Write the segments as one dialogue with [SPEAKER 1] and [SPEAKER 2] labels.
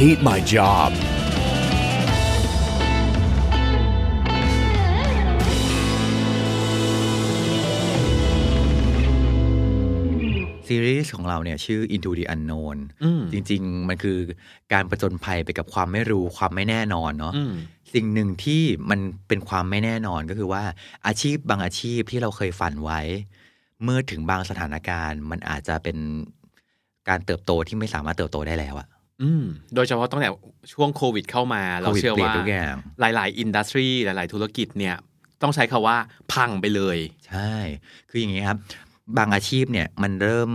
[SPEAKER 1] hate my job.
[SPEAKER 2] ซีรีส์ของเราเนี่ยชื่อ Into the Unknown
[SPEAKER 3] อืม
[SPEAKER 2] จริง ๆ มันคือการประจนภัยไปกับความไม่รู้ความไม่แน่นอนเนาะ
[SPEAKER 3] อืม
[SPEAKER 2] สิ่งหนึ่งที่มันเป็นความไม่แน่นอนก็คือว่าอาชีพบางอาชีพที่เราเคยฝันไว้ เมื่อถึงบางสถานการณ์ มันอาจจะเป็นการเติบโตที่ไม่สามารถเติบโตได้แล้วอะ
[SPEAKER 3] อืมโดยเฉพาะตั้งแต่ช่วงโควิดเข้ามา เรา
[SPEAKER 2] โควิด
[SPEAKER 3] เชื่อ
[SPEAKER 2] เปลี่ยน
[SPEAKER 3] ว่า
[SPEAKER 2] ทุกอย่าง
[SPEAKER 3] หลาย ๆ อินดัสทรีหลาย ๆ ธุรกิจเนี่ย ต้องใช้คาว่าพังไปเลย
[SPEAKER 2] ใช่ คืออย่างนี้ครับ บางอาชีพเนี่ยมันเริ่ม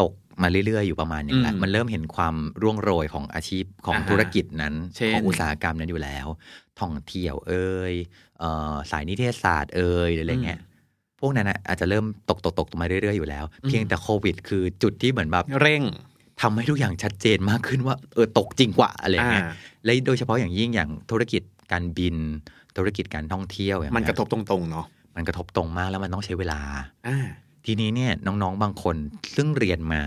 [SPEAKER 2] ตกมาเรื่อย ๆ อยู่ประมาณหนึงแล้ว
[SPEAKER 3] อืม
[SPEAKER 2] มันเริ่มเห็นความร่วงโรยของอาชีพของ
[SPEAKER 3] อ่าฮะ
[SPEAKER 2] ธุรกิจนั้น
[SPEAKER 3] เช่น
[SPEAKER 2] ของอุตสาหกรรมนั้นอยู่แล้ว ท่องเที่ยวเอ่ยเอ่อสายนิเทศศาสตร์เอ่ยหรืออะไรเงี้ยพวกนั้นนะอาจจะเริ่มตกตกตกมาเรื่อยๆอยู่แล้ว เพียงแต่โควิด คือจุดที่เหมือนแบบ
[SPEAKER 3] เร่ง
[SPEAKER 2] ทำให้ทุกอย่างชัดเจนมากขึ้นว่าเออตกจริงกว่าอะไรเงี้ย
[SPEAKER 3] อ่า
[SPEAKER 2] และโดยเฉพาะอย่างยิ่งอย่างธุรกิจการบิน ธุรกิจการท่องเที่ยวอย่าง
[SPEAKER 3] มัน
[SPEAKER 2] เงี้ย
[SPEAKER 3] กระทบตรงๆเนาะ
[SPEAKER 2] มันกระทบตรงมากแล้วมันต้องใช้เวลา
[SPEAKER 3] อ่า
[SPEAKER 2] ทีนี้เนี่ยน้องๆบางคนซึ่งเรียนมา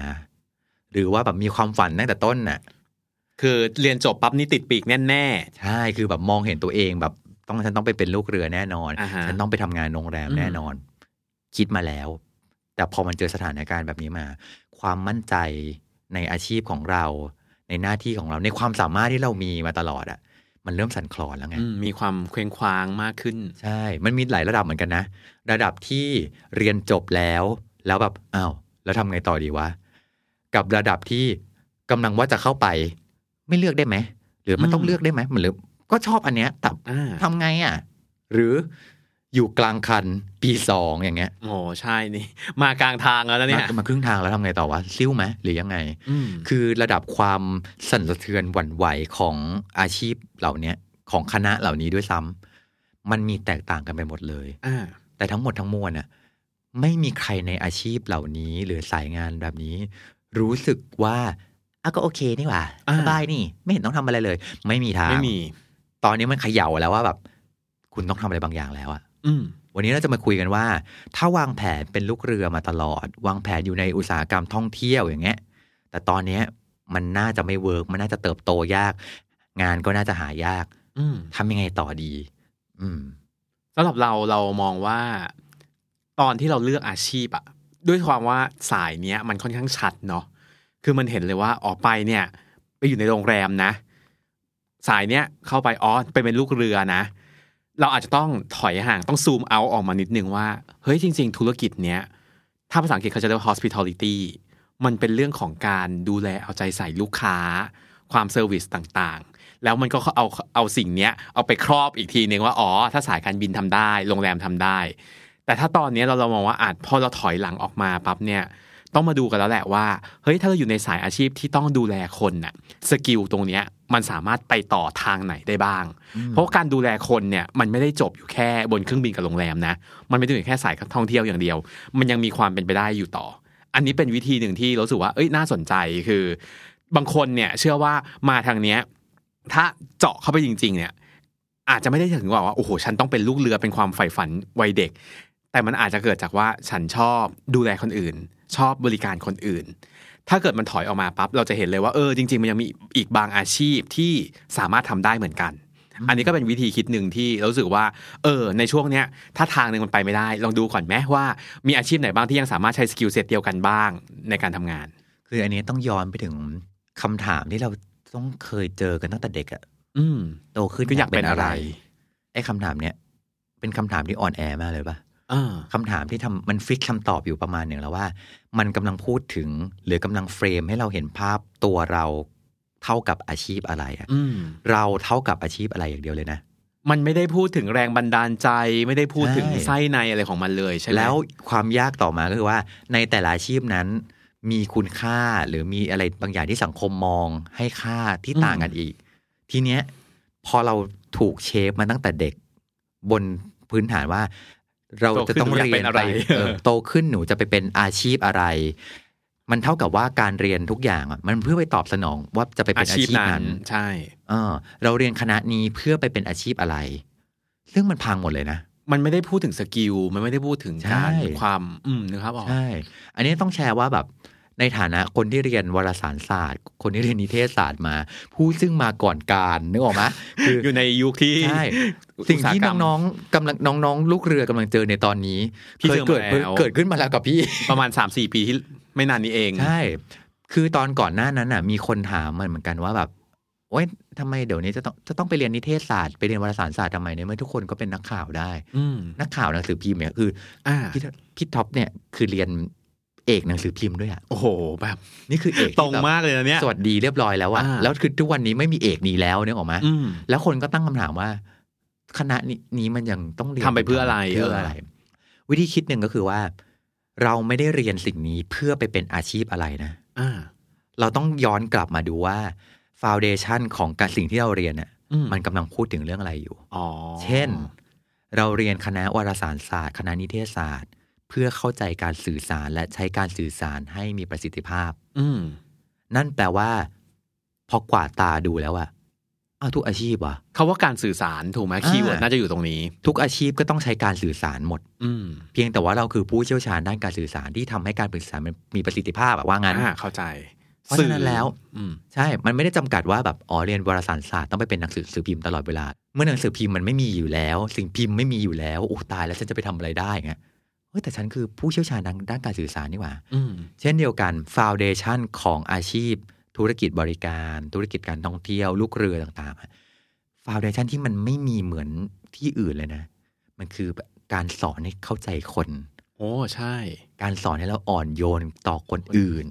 [SPEAKER 2] หรือว่าแบบมีความฝันตั้งแต่ต้นน่ะ
[SPEAKER 3] คือเรียนจบปั๊บนี่ติดปีกแน่
[SPEAKER 2] ใช่คือแบบมองเห็นตัวเองแบบต้องฉันต้องไปเป็นลูกเรือแน่นอน
[SPEAKER 3] อ่าฮะ
[SPEAKER 2] ฉันต้องไปทำงานโรงแรม
[SPEAKER 3] อืม
[SPEAKER 2] แน่นอน คิดมาแล้ว แต่พอมันเจอสถานการณ์แบบนี้มา ความมั่นใจ ในอาชีพของเรา ในหน้าที่ของเราในความสามารถที่เรามีมาตลอดอะมันเริ่มสั่นคลอนแล้ว
[SPEAKER 3] ๆ
[SPEAKER 2] ไง
[SPEAKER 3] อืมมีความเคว้งคว้างมากขึ้น
[SPEAKER 2] ใช่ มันมีหลายระดับเหมือนกันนะ ระดับที่เรียนจบแล้ว แล้วแบบอ้าวแล้วทำไงต่อดีวะกับระดับที่กำลังว่าจะเข้าไป ไม่เลือกได้ไหมหรือมันต้อง
[SPEAKER 3] อืม
[SPEAKER 2] เลือกได้ไหมมันหรือก็ชอบอันเนี้ยแต่
[SPEAKER 3] อ่า
[SPEAKER 2] ทำไงอะ หรือ อยู่กลางคันปีสองอย่างเงี้ย
[SPEAKER 3] โอ้ใช่นี่ มากลางทางแล้วนะเนี่ย
[SPEAKER 2] มามาครึ่งทางแล้วทำไงต่อวะซิ่วไหมหรือยังไง
[SPEAKER 3] อืม
[SPEAKER 2] คือระดับความสั่นสะเทือนหวั่นไหวของอาชีพเหล่าเนี้ยของคณะเหล่านี้ด้วยซ้ำมันมีแตกต่างกันไปหมดเลย
[SPEAKER 3] อ่า
[SPEAKER 2] แต่ทั้งหมดทั้งมวลน่ะไม่มีใครในอาชีพเหล่านี้หรือสายงานแบบนี้ รู้สึกว่าอะก็โอเคนี่หว่า
[SPEAKER 3] อ่า
[SPEAKER 2] สบายนี่ ไม่เห็นต้องทำอะไรเลย ไม่มีทาง
[SPEAKER 3] ไม่มี
[SPEAKER 2] ตอนนี้มันเขย่าแล้วว่าแบบ คุณต้องทำอะไรบางอย่างแล้วอะ
[SPEAKER 3] อืม
[SPEAKER 2] วันนี้เราจะมาคุยกันว่า ถ้าวางแผนเป็นลูกเรือมาตลอด วางแผนอยู่ในอุตสาหกรรมท่องเที่ยวอย่างเงี้ย แต่ตอนเนี้ยมันน่าจะไม่ work มันน่าจะเติบโตยาก งานก็น่าจะหายาก
[SPEAKER 3] อืม
[SPEAKER 2] ทำยังไงต่อดี อืม
[SPEAKER 3] สำหรับเราเรามองว่า ตอนที่เราเลือกอาชีพอะด้วยความว่าสายเนี้ย มันค่อนข้างชัดเนาะคือมันเห็นเลยว่าออกไปเนี่ย ไปอยู่ในโรงแรมนะ สายเนี้ยเข้าไปอ๋อไปเป็นลูกเรือนะ เราอาจจะต้องถอยห่างต้องซูมเอาออกมานิดนึงว่า เฮ้ยจริง ๆ ธุรกิจเนี้ย ถ้าภาษาอังกฤษเขาจะเรียกว่า hospitality มันเป็นเรื่องของการดูแลเอาใจใส่ลูกค้า ความ service ต่างๆ แล้วมันก็เอาเอาสิ่งเนี้ยเอาไปครอบอีกทีนึงว่าอ๋อถ้าสายการบินทำได้ โรงแรมทำได้ แต่ถ้าตอนนี้เราเรามองว่าอาจพอเราถอยหลังออกมาปั๊บเนี่ย ต้องมาดูกันแล้วแหละว่าเฮ้ยถ้าเราอยู่ในสายอาชีพที่ต้องดูแลคนน่ะ skill ตรงเนี้ยมันสามารถไปต่อทางไหนได้บ้าง เพราะว่าการดูแลคนเนี่ยมันไม่ได้จบอยู่แค่บนเครื่องบินกับโรงแรมนะ มันไม่ได้อยู่แค่สายท่องเที่ยวอย่างเดียว มันยังมีความเป็นไปได้อยู่ต่อ อันนี้เป็นวิธีหนึ่งที่รู้สึกว่าเอ้ยน่าสนใจคือ บางคนเนี่ยเชื่อว่ามาทางเนี้ยถ้าเจาะเข้าไปจริง ๆ เนี่ย อาจจะไม่ได้ถึงว่าว่าโอ้โหฉันต้องเป็นลูกเรือเป็นความใฝ่ฝันวัยเด็ก แต่มันอาจจะเกิดจากว่าฉันชอบดูแลคนอื่น ชอบบริการคนอื่น ถ้าเกิดมันถอยออกมาปั๊บเราจะเห็นเลยว่าเออจริง ๆ มันยังมีอีกบางอาชีพที่สามารถทำได้เหมือนกัน อันนี้ก็เป็นวิธีคิดหนึ่งที่เรารู้สึกว่า เออ ในช่วงเนี้ยถ้าทางหนึ่งมันไปไม่ได้ ลองดูก่อนไหมว่า มีอาชีพไหนบ้างที่ยังสามารถใช้ skill set เดียวกันบ้างในการทำงาน
[SPEAKER 2] คืออันนี้ต้องย้อนไปถึงคำถามที่เราต้องเคยเจอกันตั้งแต่เด็กอะ
[SPEAKER 3] อืม
[SPEAKER 2] โตขึ้น
[SPEAKER 3] ก็อยากเป็นอะไร
[SPEAKER 2] ไอ้คำถามเนี้ยเป็นคำถามที่อ่อนแอมากเลยปะ
[SPEAKER 3] อ่า
[SPEAKER 2] คำถามที่ทำมัน fix คำตอบอยู่ประมาณหนึ่งแล้วว่า มันกำลังพูดถึง หรือกำลัง frame ให้เราเห็นภาพตัวเราเท่ากับอาชีพอะไรอะ
[SPEAKER 3] อืม
[SPEAKER 2] เราเท่ากับอาชีพอะไรอย่างเดียวเลยนะ
[SPEAKER 3] มันไม่ได้พูดถึงแรงบันดาลใจไม่ได้พูดถึง
[SPEAKER 2] ใช่
[SPEAKER 3] ไส้ในอะไรของมันเลยใช่ไหม
[SPEAKER 2] แล้วความยากต่อมาก็คือว่า ในแต่ละอาชีพนั้น มีคุณค่าหรือมีอะไรบางอย่างที่สังคมมองให้ค่าที่ต่างกันอีก ทีเนี้ยพอเราถูกเชฟมาตั้งแต่เด็ก บนพื้นฐานว่า เราจะต้องเรียนไปเออโตขึ้นหนูจะไปเป็นอาชีพอะไร มันเท่ากับว่าการเรียนทุกอย่างอะมันเพื่อไปตอบสนองว่าจะไปเป็นอาชีพนั้น
[SPEAKER 3] ใช่
[SPEAKER 2] เออ เราเรียนคณะนี้เพื่อไปเป็นอาชีพอะไร ซึ่งมันพังหมดเลยนะ
[SPEAKER 3] มันไม่ได้พูดถึงสกิล มันไม่ได้พูดถึงการ
[SPEAKER 2] ใช่
[SPEAKER 3] ความ อืมนะครับออก
[SPEAKER 2] ใช่ อันนี้ต้องแชร์ว่าแบบ ในฐานะคนที่เรียนวารสารศาสตร์ คนที่เรียนนิเทศศาสตร์มา ผู้ซึ่งมาก่อนการนึกออกไหมคือ
[SPEAKER 3] อยู่ในยุคที่
[SPEAKER 2] ใช่สิ่งที่
[SPEAKER 3] อุตสาหกรรม
[SPEAKER 2] น้องๆกำลังน้องๆ ลูกเรือกำลังเจอในตอนนี้
[SPEAKER 3] พี่
[SPEAKER 2] เคย
[SPEAKER 3] เจอมา
[SPEAKER 2] เกิด
[SPEAKER 3] แล้ว
[SPEAKER 2] เกิดขึ้นมาแล้วกับพี่
[SPEAKER 3] ประมาณสามสี่ปีที่ไม่นานนี้เอง
[SPEAKER 2] ใช่คือตอนก่อนหน้านั้นน่ะ มีคนถามมันเหมือนกันว่าแบบโอ๊ยทำไมเดี๋ยวนี้จะต้องจะต้องไปเรียนนิเทศศาสตร์ไปเรียนวารสารศาสตร์ทำไมเนี่ยเมื่อทุกคนก็เป็นนักข่าวได้
[SPEAKER 3] อืม
[SPEAKER 2] นักข่าวหนังสือพิมพ์เนี่ยคือ
[SPEAKER 3] อ่า
[SPEAKER 2] พี่พี่ท็อปเนี่ยคือเรียน เอกหนังสือพิมพ์ด้วยอะ
[SPEAKER 3] โอ้โหแบบ
[SPEAKER 2] นี่คือเอก
[SPEAKER 3] ตรงมากเลยนะเนี่ย
[SPEAKER 2] สวัสดีเรียบร้อยแล้วอะ
[SPEAKER 3] อ่า
[SPEAKER 2] แล้วคือทุกวันนี้ไม่มีเอกนี้แล้วเนี่ยออกไหม
[SPEAKER 3] อืม
[SPEAKER 2] แล้วคนก็ตั้งคำถามว่า คณะนี้นี้มันยังต้องเรียน
[SPEAKER 3] ทำไปเพื่ออะไร
[SPEAKER 2] เพื่ออะไร วิธีคิดหนึ่งก็คือว่า เราไม่ได้เรียนสิ่งนี้เพื่อไปเป็นอาชีพอะไรนะ
[SPEAKER 3] อ่า
[SPEAKER 2] เราต้องย้อนกลับมาดูว่า foundation ของการสิ่งที่เราเรียนน่ะ
[SPEAKER 3] อืม
[SPEAKER 2] มันกำลังพูดถึงเรื่องอะไรอยู่
[SPEAKER 3] อ๋อ
[SPEAKER 2] เช่น เราเรียนคณะวารสารศาสตร์ คณะนิเทศศาสตร์เพื่อเข้าใจการสื่อสารและใช้การสื่อสารให้มีประสิทธิภาพ
[SPEAKER 3] อืม
[SPEAKER 2] นั่นแปลว่า พอกวาดตาดูแล้วอะอ้าวทุกอาชีพวะ
[SPEAKER 3] เขาว่าการสื่อสารถูกไหม
[SPEAKER 2] อ่า
[SPEAKER 3] keyword น่าจะอยู่ตรงนี้
[SPEAKER 2] ทุกอาชีพก็ต้องใช้การสื่อสารหมด
[SPEAKER 3] อืม
[SPEAKER 2] เพียงแต่ว่าเราคือผู้เชี่ยวชาญด้านการสื่อสารที่ทำให้การสื่อสารมันมีประสิทธิภาพอะว่างั้น
[SPEAKER 3] อ่าเข้าใจ
[SPEAKER 2] เพราะฉะนั้นแล้ว
[SPEAKER 3] อืม
[SPEAKER 2] ใช่ มันไม่ได้จำกัดว่าแบบอ๋อเรียนวารสารศาสตร์ต้องไปเป็นหนังสือสือพิมพ์ตลอดเวลา เมื่อหนังสือพิมพ์มันไม่มีอยู่แล้ว สิ่งพิมพ์ไม่มีอยู่แล้วโอ้ตายแล้วฉันจะไปทำอะไรได้เงี้ย เฮ้ยแต่ฉันคือผู้เชี่ยวชาญด้านด้านการสื่อสารนี่หว่า
[SPEAKER 3] อืม
[SPEAKER 2] เช่นเดียวกันฟาวเดชันของอาชีพ ธุรกิจบริการ ธุรกิจการท่องเที่ยว ลูกเรือต่างๆฟาวเดชันที่มันไม่มีเหมือนที่อื่นเลยนะ มันคือแบบการสอนให้เข้าใจคน
[SPEAKER 3] โอ้ใช่
[SPEAKER 2] การสอนให้เราอ่อนโยนต่อคนอื่น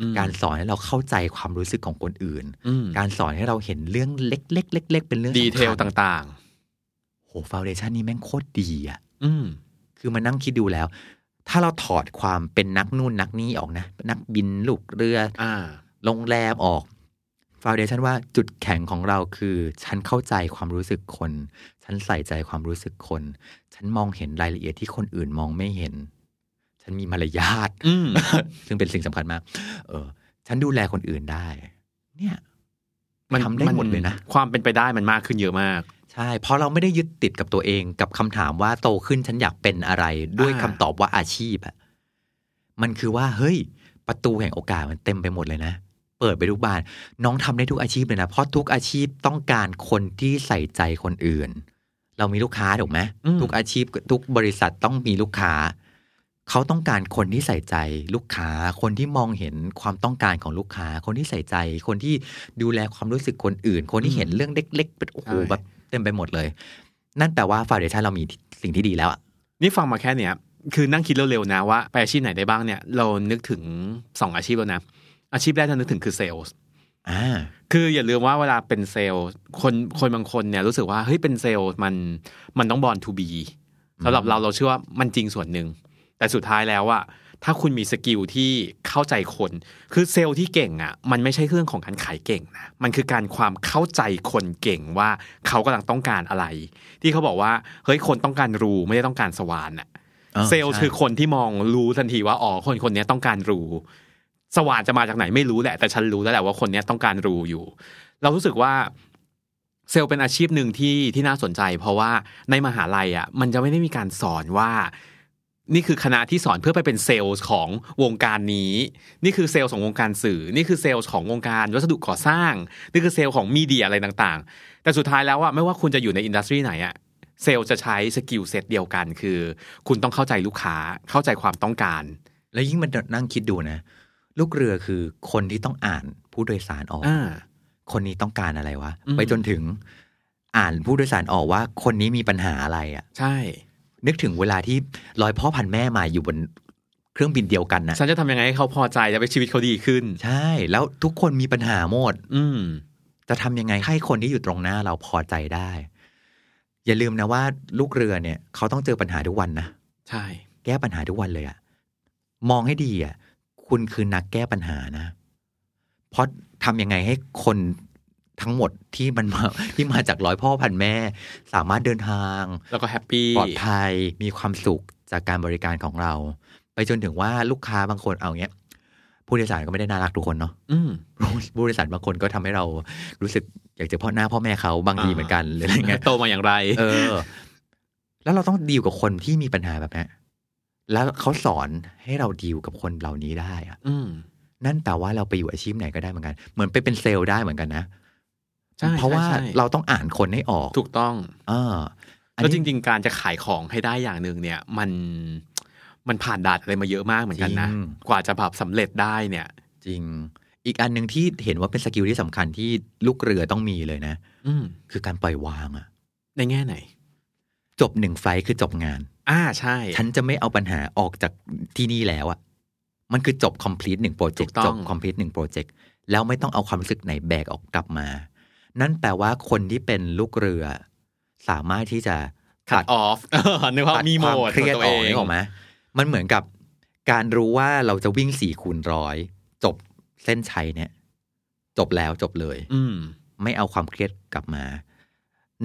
[SPEAKER 3] อืม
[SPEAKER 2] การสอนให้เราเข้าใจความรู้สึกของคนอื่น
[SPEAKER 3] อืม
[SPEAKER 2] การสอนให้เราเห็นเรื่องเล็กๆเล็กๆเป็นเรื่อง
[SPEAKER 3] ดีเทล
[SPEAKER 2] สำคัญ
[SPEAKER 3] ต่าง
[SPEAKER 2] โหฟาวเดชันนี่แม่งโคตรดีอะ
[SPEAKER 3] ๆอืม
[SPEAKER 2] คือมานั่งคิดดูแล้ว ถ้าเราถอดความเป็นนักนู่นนักนี่ออกนะ นักบินลูกเรือ
[SPEAKER 3] อ่า
[SPEAKER 2] โรงแรมออกฟาวเดชันว่าจุดแข็งของเราคือ ฉันเข้าใจความรู้สึกคน ฉันใส่ใจความรู้สึกคน ฉันมองเห็นรายละเอียดที่คนอื่นมองไม่เห็น ฉันมีมารยาท
[SPEAKER 3] อืม
[SPEAKER 2] ซึ่งเป็นสิ่งสำคัญมาก เออ ฉันดูแลคนอื่นได้ เนี่ย
[SPEAKER 3] มัน
[SPEAKER 2] ทำได้หมดเลยนะ
[SPEAKER 3] ความเป็นไปได้มันมากขึ้นเยอะมาก
[SPEAKER 2] ใช่ เพราะเราไม่ได้ยึดติดกับตัวเองกับคำถามว่าโตขึ้นฉันอยากเป็นอะไร ด้วย
[SPEAKER 3] อ่า
[SPEAKER 2] คำตอบว่าอาชีพอะมันคือว่าเฮ้ย ประตูแห่งโอกาสมันเต็มไปหมดเลยนะ เปิดไปทุกบาน น้องทำได้ทุกอาชีพเลยนะ เพราะทุกอาชีพต้องการคนที่ใส่ใจคนอื่น เรามีลูกค้าถูกไหม
[SPEAKER 3] อืม
[SPEAKER 2] ทุกอาชีพทุกบริษัทต้องมีลูกค้า เขาต้องการคนที่ใส่ใจลูกค้า คนที่มองเห็นความต้องการของลูกค้า คนที่ใส่ใจ คนที่ดูแลความรู้สึกคนอื่น คนที่เห็นเรื่องเล็ก ๆ เป็นโอ้โห
[SPEAKER 3] ใช่
[SPEAKER 2] แบบ เต็มไปหมดเลย นั่นแปลว่าฟาวเดชันเรามีสิ่งที่ดีแล้วอะ
[SPEAKER 3] นี่ฟังมาแค่เนี้ยคือนั่งคิดเร็วๆนะว่าไปอาชีพไหนได้บ้างเนี่ย เรานึกถึงสองอาชีพแล้วนะ อาชีพแรกที่เรานึกถึงคือเซลล์
[SPEAKER 2] อ่า
[SPEAKER 3] คืออย่าลืมว่าเวลาเป็นเซลล์คนคนบางคนเนี่ยรู้สึกว่าเฮ้ยเป็นเซลล์มันมันต้อง born to be สำหรับเราเราเชื่อว่ามันจริงส่วนหนึ่งแต่สุดท้ายแล้วอะ ถ้าคุณมี skill ที่เข้าใจคน คือเซลล์ที่เก่งอะมันไม่ใช่เรื่องของการขายเก่งนะ มันคือการความเข้าใจคนเก่งว่าเขากำลังต้องการอะไร ที่เขาบอกว่าเฮ้ยคนต้องการรูไม่ได้ต้องการสว่านอะ
[SPEAKER 2] อ่า
[SPEAKER 3] เซลล์
[SPEAKER 2] ใช่
[SPEAKER 3] คือคนที่มองรู้ทันทีว่าอ๋อคนคนนี้ต้องการรูสว่านจะมาจากไหนไม่รู้แหละ แต่ฉันรู้แล้วแหละว่าคนนี้ต้องการรูอยู่ เรารู้สึกว่าเซลล์เป็นอาชีพหนึ่งที่ที่น่าสนใจ เพราะว่าในมหาลัยอะ มันจะไม่ได้มีการสอนว่า นี่คือคณะที่สอนเพื่อไปเป็นเซลล์ของวงการนี้ นี่คือเซลล์ของวงการสื่อ นี่คือเซลล์ของวงการวัสดุก่อสร้าง นี่คือเซลล์ของ media อะไรต่างๆ แต่สุดท้ายแล้วอะไม่ว่าคุณจะอยู่ใน industry ไหนอะเซลล์จะใช้ skill set เดียวกัน คือ คุณต้องเข้าใจลูกค้าเข้าใจความต้องการ
[SPEAKER 2] แล้วยิ่งมันนั่งคิดดูนะ ลูกเรือคือคนที่ต้องอ่านผู้โดยสารออก
[SPEAKER 3] อ่า
[SPEAKER 2] คนนี้ต้องการอะไรวะ
[SPEAKER 3] อืม
[SPEAKER 2] ไปจนถึง อ่านผู้โดยสารออกว่า คนนี้มีปัญหาอะไรอะ่ะ
[SPEAKER 3] ใช่
[SPEAKER 2] นึกถึงเวลาที่ร้อยพ่อพันแม่มาอยู่บนเครื่องบินเดียวกันนะ
[SPEAKER 3] ฉันจะทำยังไงให้เขาพอใจจะไปชีวิตเขาดีขึ้น
[SPEAKER 2] ใช่ แล้วทุกคนมีปัญหาหมด
[SPEAKER 3] อืม
[SPEAKER 2] จะทำยังไงให้คนที่อยู่ตรงหน้าเราพอใจได้ อย่าลืมนะว่าลูกเรือเนี่ย เขาต้องเจอปัญหาทุกวันนะ
[SPEAKER 3] ใช่
[SPEAKER 2] แก้ปัญหาทุกวันเลยอะมองให้ดีอะคุณคือนักแก้ปัญหานะเพราะทำยังไงให้คน ทั้งหมดที่มันมาที่มาจากร้อยพ่อพันแม่ สามารถเดินทาง
[SPEAKER 3] แล้วก็ happy
[SPEAKER 2] ปลอดภัยมีความสุขจากการบริการของเรา ไปจนถึงว่าลูกค้าบางคนเอาเงี้ยผู้โดยสารก็ไม่ได้น่ารักทุกคนเนาะ
[SPEAKER 3] อืม
[SPEAKER 2] ผู้โดยสารบางคนก็ทำให้เรารู้สึกอยากเจอพ่อหน้าพ่อแม่เขาบางที
[SPEAKER 3] อ่า
[SPEAKER 2] เหมือนกันหรืออะไรเงี้ย
[SPEAKER 3] โตมาอย่างไร
[SPEAKER 2] เออ แล้วเราต้องดีลกับคนที่มีปัญหาแบบนี้แล้วเขาสอนให้เราดีลกับคนเหล่านี้ได้อะ
[SPEAKER 3] อืม
[SPEAKER 2] นั่นแปลว่าเราไปอยู่อาชีพไหนก็ได้เหมือนกัน เหมือนไปเป็นเซลล์ได้เหมือนกันนะ
[SPEAKER 3] ใช่
[SPEAKER 2] เพราะว่า
[SPEAKER 3] ใช่ใช่
[SPEAKER 2] เราต้องอ่านคนให้ออก
[SPEAKER 3] ถูกต้อง
[SPEAKER 2] เอออัน
[SPEAKER 3] แล้ว
[SPEAKER 2] นี้
[SPEAKER 3] จริง ๆ การจะขายของให้ได้อย่างหนึ่งเนี่ย มันมันผ่านด่านอะไรมาเยอะมากเหมือนกันนะ
[SPEAKER 2] จริง
[SPEAKER 3] กว่าจะแบบสำเร็จได้เนี่ย
[SPEAKER 2] จริง อีกอันหนึ่งที่เห็นว่าเป็น skill ที่สำคัญที่ลูกเรือต้องมีเลยนะ
[SPEAKER 3] อืม
[SPEAKER 2] คือการปล่อยวางอะ
[SPEAKER 3] ในแง่ไหน
[SPEAKER 2] จบหนึ่ง flight คือจบงาน
[SPEAKER 3] อ่าใช่
[SPEAKER 2] ฉันจะไม่เอาปัญหาออกจากที่นี่แล้วอะมันคือจบ complete หนึ่ง project
[SPEAKER 3] ถูกต้อง จ
[SPEAKER 2] บ complete หนึ่ง projectแล้วไม่ต้องเอาความรู้สึกไหนแบกออกกลับมา นั่นแปลว่าคนที่เป็นลูกเรือ สามารถที่จะ
[SPEAKER 3] คัดออฟนึกว่า
[SPEAKER 2] ตัด
[SPEAKER 3] มีโหม
[SPEAKER 2] ความ
[SPEAKER 3] ด
[SPEAKER 2] เครียด
[SPEAKER 3] ของ
[SPEAKER 2] อ
[SPEAKER 3] ตั
[SPEAKER 2] อ
[SPEAKER 3] ว
[SPEAKER 2] ก
[SPEAKER 3] เอง
[SPEAKER 2] นี่ออกไหมมันเหมือนกับการรู้ว่าเราจะวิ่งสี่คูณร้อยจบเส้นชัยเนี่ย จบแล้วจบเลย
[SPEAKER 3] อืม
[SPEAKER 2] ไม่เอาความเครียดกลับมา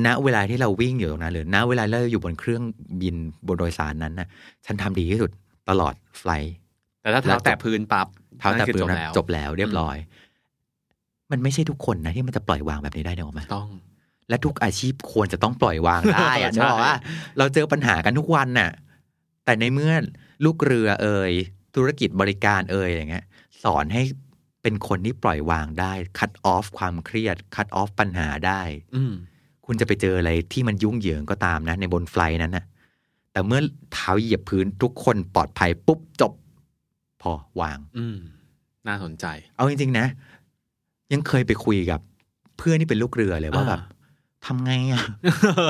[SPEAKER 2] ณ เวลาที่เราวิ่งอยู่ตรงนั้น หรือ ณ เวลาเราอยู่บนเครื่องบินบนโดยสารนั้นนะฉันทำดีที่สุดตลอดไฟลท์
[SPEAKER 3] แต่ถ้า
[SPEAKER 2] แล้
[SPEAKER 3] เท้าวแตะพื้นปั๊บ
[SPEAKER 2] เท้าแต่
[SPEAKER 3] นั่นคือ
[SPEAKER 2] ปืน
[SPEAKER 3] จบ
[SPEAKER 2] นะ
[SPEAKER 3] แล้ว
[SPEAKER 2] จบแล้ว เรียบร้อย มันไม่ใช่ทุกคนนะที่มันจะปล่อยวางแบบนี้ได้เนี่ยหรอกไหม
[SPEAKER 3] ต้อง
[SPEAKER 2] และทุกอาชีพควรจะต้องปล่อยวางได้อะ
[SPEAKER 3] ใช่
[SPEAKER 2] นึกออกว่า เราเจอปัญหากันทุกวันน่ะ แต่ในเมื่อลูกเรือเอ่ยธุรกิจบริการเอ่ยอย่างเงี้ย สอนให้เป็นคนที่ปล่อยวางได้ คัดออฟความเครียด คัดออฟปัญหาได้
[SPEAKER 3] อืม
[SPEAKER 2] คุณจะไปเจออะไรที่มันยุ่งเหยิงก็ตามนะ ในบนไฟลท์นั้นนะแต่เมื่อเท้าเหยียบพื้นทุกคนปลอดภัยปุ๊บจบ พอวาง
[SPEAKER 3] อืมน่าสนใจ
[SPEAKER 2] เอาจริง ๆ นะ ยังเคยไปคุยกับ เพื่อนที่เป็นลูกเรือเลยว่า
[SPEAKER 3] อ่า
[SPEAKER 2] แบบทำไงอะ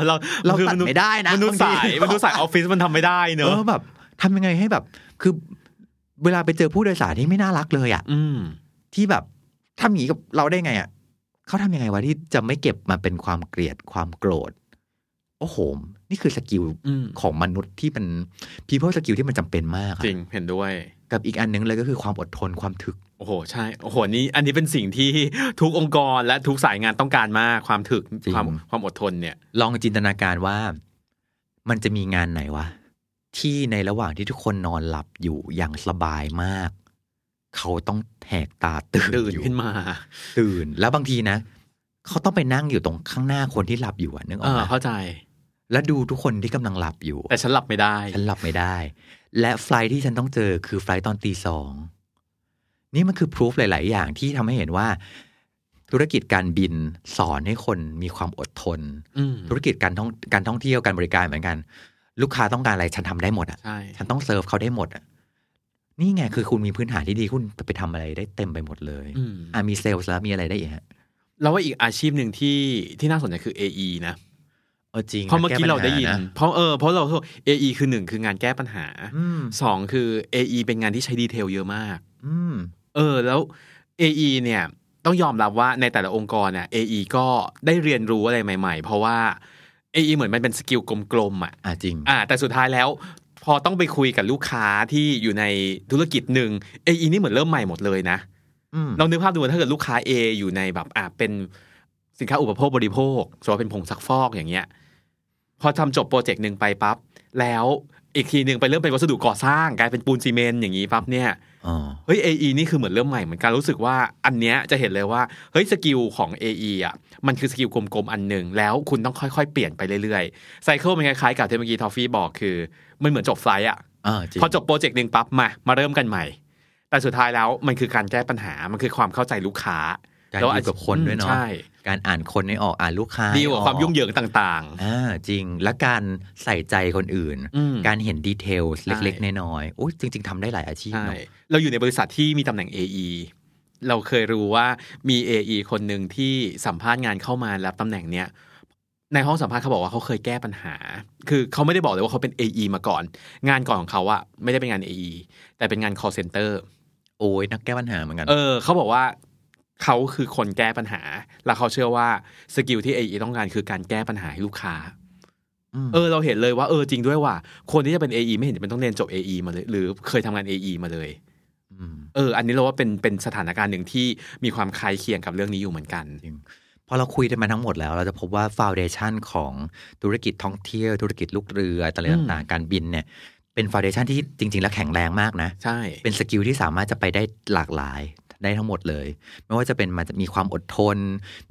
[SPEAKER 3] เรา
[SPEAKER 2] เรา
[SPEAKER 3] คือ
[SPEAKER 2] ตัดไม่ได้นะ
[SPEAKER 3] มนุษย์สาย
[SPEAKER 2] บางที
[SPEAKER 3] มนุษย์สายออฟฟิศมันทำไม่ได้เน
[SPEAKER 2] เอ
[SPEAKER 3] อะ
[SPEAKER 2] อแบบทำยังไงให้แบบ คือเวลาไปเจอผู้โดยสารที่ไม่น่ารักเลยอะ
[SPEAKER 3] อืม
[SPEAKER 2] ที่แบบทำอย่างนี้กับเราได้ไงอะเขาทำยังไงวะที่จะไม่เก็บมาเป็นความเกลียดความโกรธโอ้โห นี่คือ skill
[SPEAKER 3] อืม
[SPEAKER 2] ของมนุษย์ที่เป็น people skill ที่มันจำเป็นมากอะ
[SPEAKER 3] จริงเห็นด้วย
[SPEAKER 2] กับอีกอันหนึ่งเลยก็คือความอดทนความถึก
[SPEAKER 3] โอ้โหใช่โอ้โหนี่อันนี้เป็นสิ่งที่ทุกองค์กรและทุกสายงานต้องการมากความถึก
[SPEAKER 2] จริง
[SPEAKER 3] ความความอดทนเนี่ย
[SPEAKER 2] ลองจินตนาการว่ามันจะมีงานไหนวะ ที่ในระหว่างที่ทุกคนนอนหลับอยู่อย่างสบายมาก เขาต้องแหกตาตื่น
[SPEAKER 3] ตื่น
[SPEAKER 2] อยู่
[SPEAKER 3] ขึ้นมา
[SPEAKER 2] ตื่นแล้วบางทีนะ เขาต้องไปนั่งอยู่ตรงข้างหน้าคนที่หลับอยู่อะนึกอ
[SPEAKER 3] อ
[SPEAKER 2] กไหม
[SPEAKER 3] เออเข้าใจ
[SPEAKER 2] แล้วดูทุกคนที่กำลังหลับอยู่
[SPEAKER 3] แต่ฉันหลับไม่ได้
[SPEAKER 2] ฉันหลับไม่ได้ และ flight ที่ฉันต้องเจอคือไฟลท์ตอนตีสอง นี่มันคือพิสูจน์หลาย ๆ อย่างที่ทำให้เห็นว่า ธุรกิจการบินสอนให้คนมีความอดทน
[SPEAKER 3] อืม
[SPEAKER 2] ธุรกิจการท่องการท่องเที่ยวการบริการเหมือนกัน ลูกค้าต้องการอะไรฉันทำได้หมดอะ
[SPEAKER 3] ใช่
[SPEAKER 2] ฉันต้องเซิร์ฟเขาได้หมดอะนี่ไงคือคุณมีพื้นฐานที่ดีคุณไปทำอะไรได้เต็มไปหมดเลย
[SPEAKER 3] อืม
[SPEAKER 2] อะมีเซลล์แล้วมีอะไรได้อีกฮะ
[SPEAKER 3] แล้วว่าอีกอาชีพหนึ่งที่ที่น่าสนใจคือ AE นะ
[SPEAKER 2] เออจริง
[SPEAKER 3] เพราะเมื่อกี้
[SPEAKER 2] แปัญหา
[SPEAKER 3] เราได้ยินนะเพราะเออเพราะเรา AE คือหนึ่งคืองานแก้ปัญหา
[SPEAKER 2] อืม
[SPEAKER 3] สองคือ AE เป็นงานที่ใช้ detail เยอะมาก
[SPEAKER 2] อืม
[SPEAKER 3] เออแล้ว AE เนี่ยต้องยอมรับว่าในแต่ละองค์กรเนี่ย AE ก็ได้เรียนรู้อะไรใหม่ ๆ เพราะว่า AE เหมือนมันเป็น skill กลมๆอะ
[SPEAKER 2] อะจริง
[SPEAKER 3] อ่าแต่สุดท้ายแล้ว พอต้องไปคุยกับลูกค้าที่อยู่ในธุรกิจหนึ่ง AE นี่เหมือนเริ่มใหม่หมดเลยนะ
[SPEAKER 2] อืม
[SPEAKER 3] ลองนึกภาพดูว่าถ้าเกิดลูกค้า A อยู่ในแบบอ่าเป็นสินค้าอุปโภคบริโภคสมมติว่าเป็นผงซักฟอกอย่างเงี้ย พอทำจบ project หนึ่งไปปั๊บแล้วอีกทีหนึ่งไปเริ่มเป็นวัสดุก่อสร้างกลายเป็นปูนซีเมนต์อย่างนี้ปั๊บเนี่ย
[SPEAKER 2] อ๋อ
[SPEAKER 3] เฮ้ย AE นี่คือเหมือนเริ่มใหม่เหมือนกันรู้สึกว่าอันเนี้ยจะเห็นเลยว่าเฮ้ย skill ของ AE อะมันคือ skill กลมๆอันหนึ่งแล้วคุณต้องค่อยๆ เปลี่ยนไปเรื่อยๆ cycle มันคล้ายๆกับที่เมื่อกี้ทอฟฟี่บอกคือมันเหมือนจบไฟล์อะ
[SPEAKER 2] อ่าจริง
[SPEAKER 3] พอจบโปรเจกต์หนึ่งปั๊บมามาเริ่มกันใหม่ แต่สุดท้ายแล้วมันคือการแก้ปัญหามันคือความเข้าใจลูกค้า
[SPEAKER 2] การ
[SPEAKER 3] แล้ว
[SPEAKER 2] อยู่กับคนด้วยเนาะ
[SPEAKER 3] ใช่
[SPEAKER 2] การอ่านคนให้ออกอ่านลูกค้า
[SPEAKER 3] ดีกว่า
[SPEAKER 2] ให้ออ
[SPEAKER 3] ความยุ่งเหยิงต่าง
[SPEAKER 2] อ่าจริงและการใส่ใจคนอื่น
[SPEAKER 3] อืม
[SPEAKER 2] การเห็นดีเทล
[SPEAKER 3] ใช่
[SPEAKER 2] เล็กๆน้อยๆโอ้ยจริง ๆทำได้หลายอาชี
[SPEAKER 3] ๆ
[SPEAKER 2] พ
[SPEAKER 3] ใช่
[SPEAKER 2] เนาะ
[SPEAKER 3] เราอยู่ในบริษัทที่มีตำแหน่ง AE เราเคยรู้ว่ามี AE คนหนึ่งที่สัมภาษณ์งานเข้ามารับตำแหน่งเนี้ยในห้องสัมภาษณ์เขาบอกว่าเขาเคยแก้ปัญหา คือเขาไม่ได้บอกเลยว่าเขาเป็น AE มาก่อน งานก่อนของเขาอะไม่ได้เป็นงาน AE แต่เป็นงาน call center
[SPEAKER 2] โอ้ยนักแก้ปัญหาเหมือนกัน
[SPEAKER 3] เออเขาบอกว่า เขาคือคนแก้ปัญหา แล้วเขาเชื่อว่าสกิลที่ AE ต้องการคือการแก้ปัญหาให้ลูกค้า
[SPEAKER 2] ม
[SPEAKER 3] เออเราเห็นเลยว่าเออจริงด้วยว่า คนที่จะเป็น AE ไม่เห็นจะเป็นต้องเรียนจบ AE มาเลย หรือเคยทำงาน AE มาเลย
[SPEAKER 2] อืม
[SPEAKER 3] เออ อันนี้เราว่าเป็นเป็นสถานการณ์หนึ่งที่มีความคล้ายเคียงกับเรื่องนี้อยู่เหมือนกัน
[SPEAKER 2] จริงพอเราคุยกันมาทั้งหมดแล้วเราจะพบว่าฟ u n เดชันของธุรกิจท่องเที่ยวธุรกิจลูกเรืออะไร
[SPEAKER 3] อืม
[SPEAKER 2] ต่างๆการบินเนี่ยเป็นฟ u n เดชันที่จริง ๆ แล้วแข็งแรงมากนะ
[SPEAKER 3] ใช่
[SPEAKER 2] เป็น skill ที่สามารถจะไปได้หลากหลาย ได้ทั้งหมดเลย ไม่ว่าจะเป็นมันจะมีความอดทน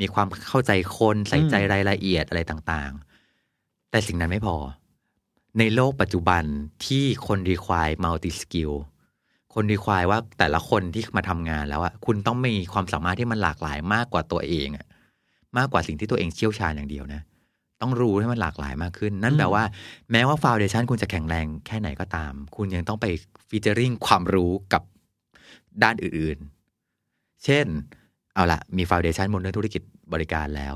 [SPEAKER 2] มีความเข้าใจคนใส่ใจรายละเอียดอะไรต่างๆ แต่สิ่งนั้นไม่พอ ในโลกปัจจุบันที่คน require multi-skillคน require ว่าแต่ละคนที่มาทำงานแล้วอะคุณต้องมีความสามารถที่มันหลากหลายมากกว่าตัวเองอะมากกว่าสิ่งที่ตัวเองเชี่ยวชาญอย่างเดียวนะ ต้องรู้ให้มันหลากหลายมากขึ้น นั่นแปลว่าแม้ว่าฟ u n เดชันคุณจะแข็งแรงแค่ไหนก็ตาม คุณยังต้องไป featuring ความรู้กับด้านอื่นๆ เช่น เอาละมีฟ u n เดชันบนเรื่องธุรกิจบริการแล้ว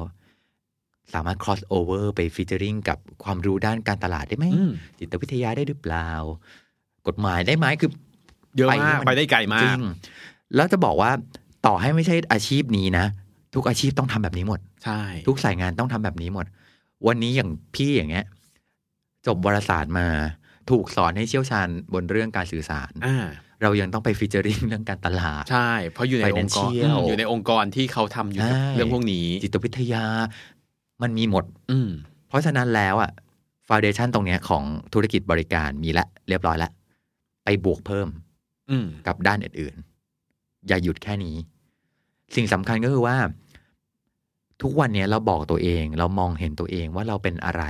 [SPEAKER 2] สามารถ cross over ไป featuring กับความรู้ด้านการตลาดได้ไหม
[SPEAKER 3] อืม
[SPEAKER 2] จิตวิทยาได้หรือเปล่า กฎหมายได้ไหมคือ
[SPEAKER 3] เยอะมาก
[SPEAKER 2] ให้น
[SPEAKER 3] ไปได้ไกลมา
[SPEAKER 2] จริ
[SPEAKER 3] ก
[SPEAKER 2] งแล้วจะบอกว่าต่อให้ไม่ใช่อาชีพนี้นะ ทุกอาชีพต้องทำแบบนี้หมด
[SPEAKER 3] ใช่
[SPEAKER 2] ทุกสายงานต้องทำแบบนี้หมด วันนี้อย่างพี่อย่างเงี้ย จบวารสารมา ถูกสอนให้เชี่ยวชาญบนเรื่องการสื่อสาร
[SPEAKER 3] อ่า
[SPEAKER 2] เรายังต้องไปฟีเจอริงเรื่องการตลาด
[SPEAKER 3] ใช่ เพราะอยู่ในองค์กร
[SPEAKER 2] Financial
[SPEAKER 3] อืมอยู่ในองค์กรที่เขาทำอยู่กับ
[SPEAKER 2] ใช่
[SPEAKER 3] เรื่องพวกนี้
[SPEAKER 2] จิตวิทยามันมีหมด
[SPEAKER 3] อืม
[SPEAKER 2] เพราะฉะนั้นแล้วอะฟ u n เดชันตรงเนี้ยของธุรกิจบริการมีละเรียบร้อยแล้วไปบวกเพิ่ม
[SPEAKER 3] อืม
[SPEAKER 2] กับด้านอื่นๆ อย่าหยุดแค่นี้ สิ่งสำคัญก็คือว่า ทุกวันเนี้ยเราบอกตัวเอง เรามองเห็นตัวเองว่าเราเป็นอะไร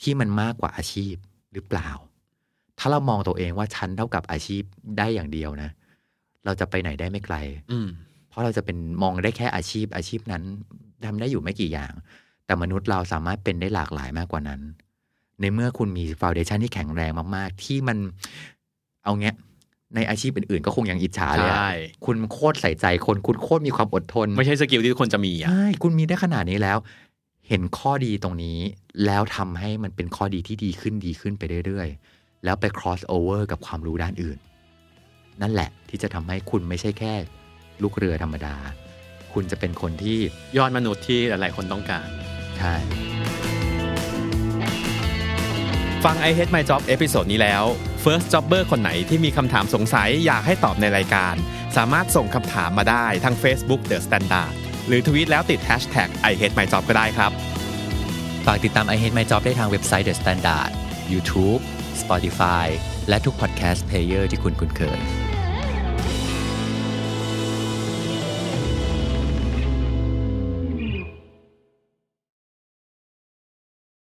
[SPEAKER 2] ที่มันมากกว่าอาชีพ หรือเปล่า ถ้าเรามองตัวเองว่าฉันเท่ากับอาชีพได้อย่างเดียวนะ เราจะไปไหนได้ไม่ไกล
[SPEAKER 3] อืม
[SPEAKER 2] เพราะเราจะเป็นมองได้แค่อาชีพ อาชีพนั้นทำได้อยู่ไม่กี่อย่าง แต่มนุษย์เราสามารถเป็นได้หลากหลายมากกว่านั้น ในเมื่อคุณมีฟ u n เดชันที่แข็งแรงมาก ๆ ที่มันเอาเงี้ยในอาชีพอื่น ๆ ก็คงยังอิจฉาเลยอะ
[SPEAKER 3] ใช่
[SPEAKER 2] คุณโคตรใส่ใจคน คุณโคตรมีความอดทน
[SPEAKER 3] ไม่ใช่ skill ที่ทุกคนจะมีอะ
[SPEAKER 2] ใช่คุณมีได้ขนาดนี้แล้ว เห็นข้อดีตรงนี้ แล้วทำให้มันเป็นข้อดีที่ดีขึ้นดีขึ้นไปเรื่อยๆ แล้วไป cross over กับความรู้ด้านอื่น นั่นแหละที่จะทำให้คุณไม่ใช่แค่ลูกเรือธรรมดา คุณจะเป็นคนที่
[SPEAKER 3] ยอดมนุษย์ที่หลายๆคนต้องการ
[SPEAKER 2] ใช่
[SPEAKER 3] ฟัง I Hate My Job episode นี้แล้ว First Jobber คนไหนที่มีคำถามสงสัยอยากให้ตอบในรายการ สามารถส่งคำถามมาได้ทาง Facebook The Standard หรือทวีตแล้วติด Hashtag I Hate My Job ก็ได้ครับ
[SPEAKER 2] ฝากติดตาม I Hate My Job ได้ทางเว็บไซต์ The Standard YouTube Spotify และทุก podcast player ที่คุณคุ้นเคย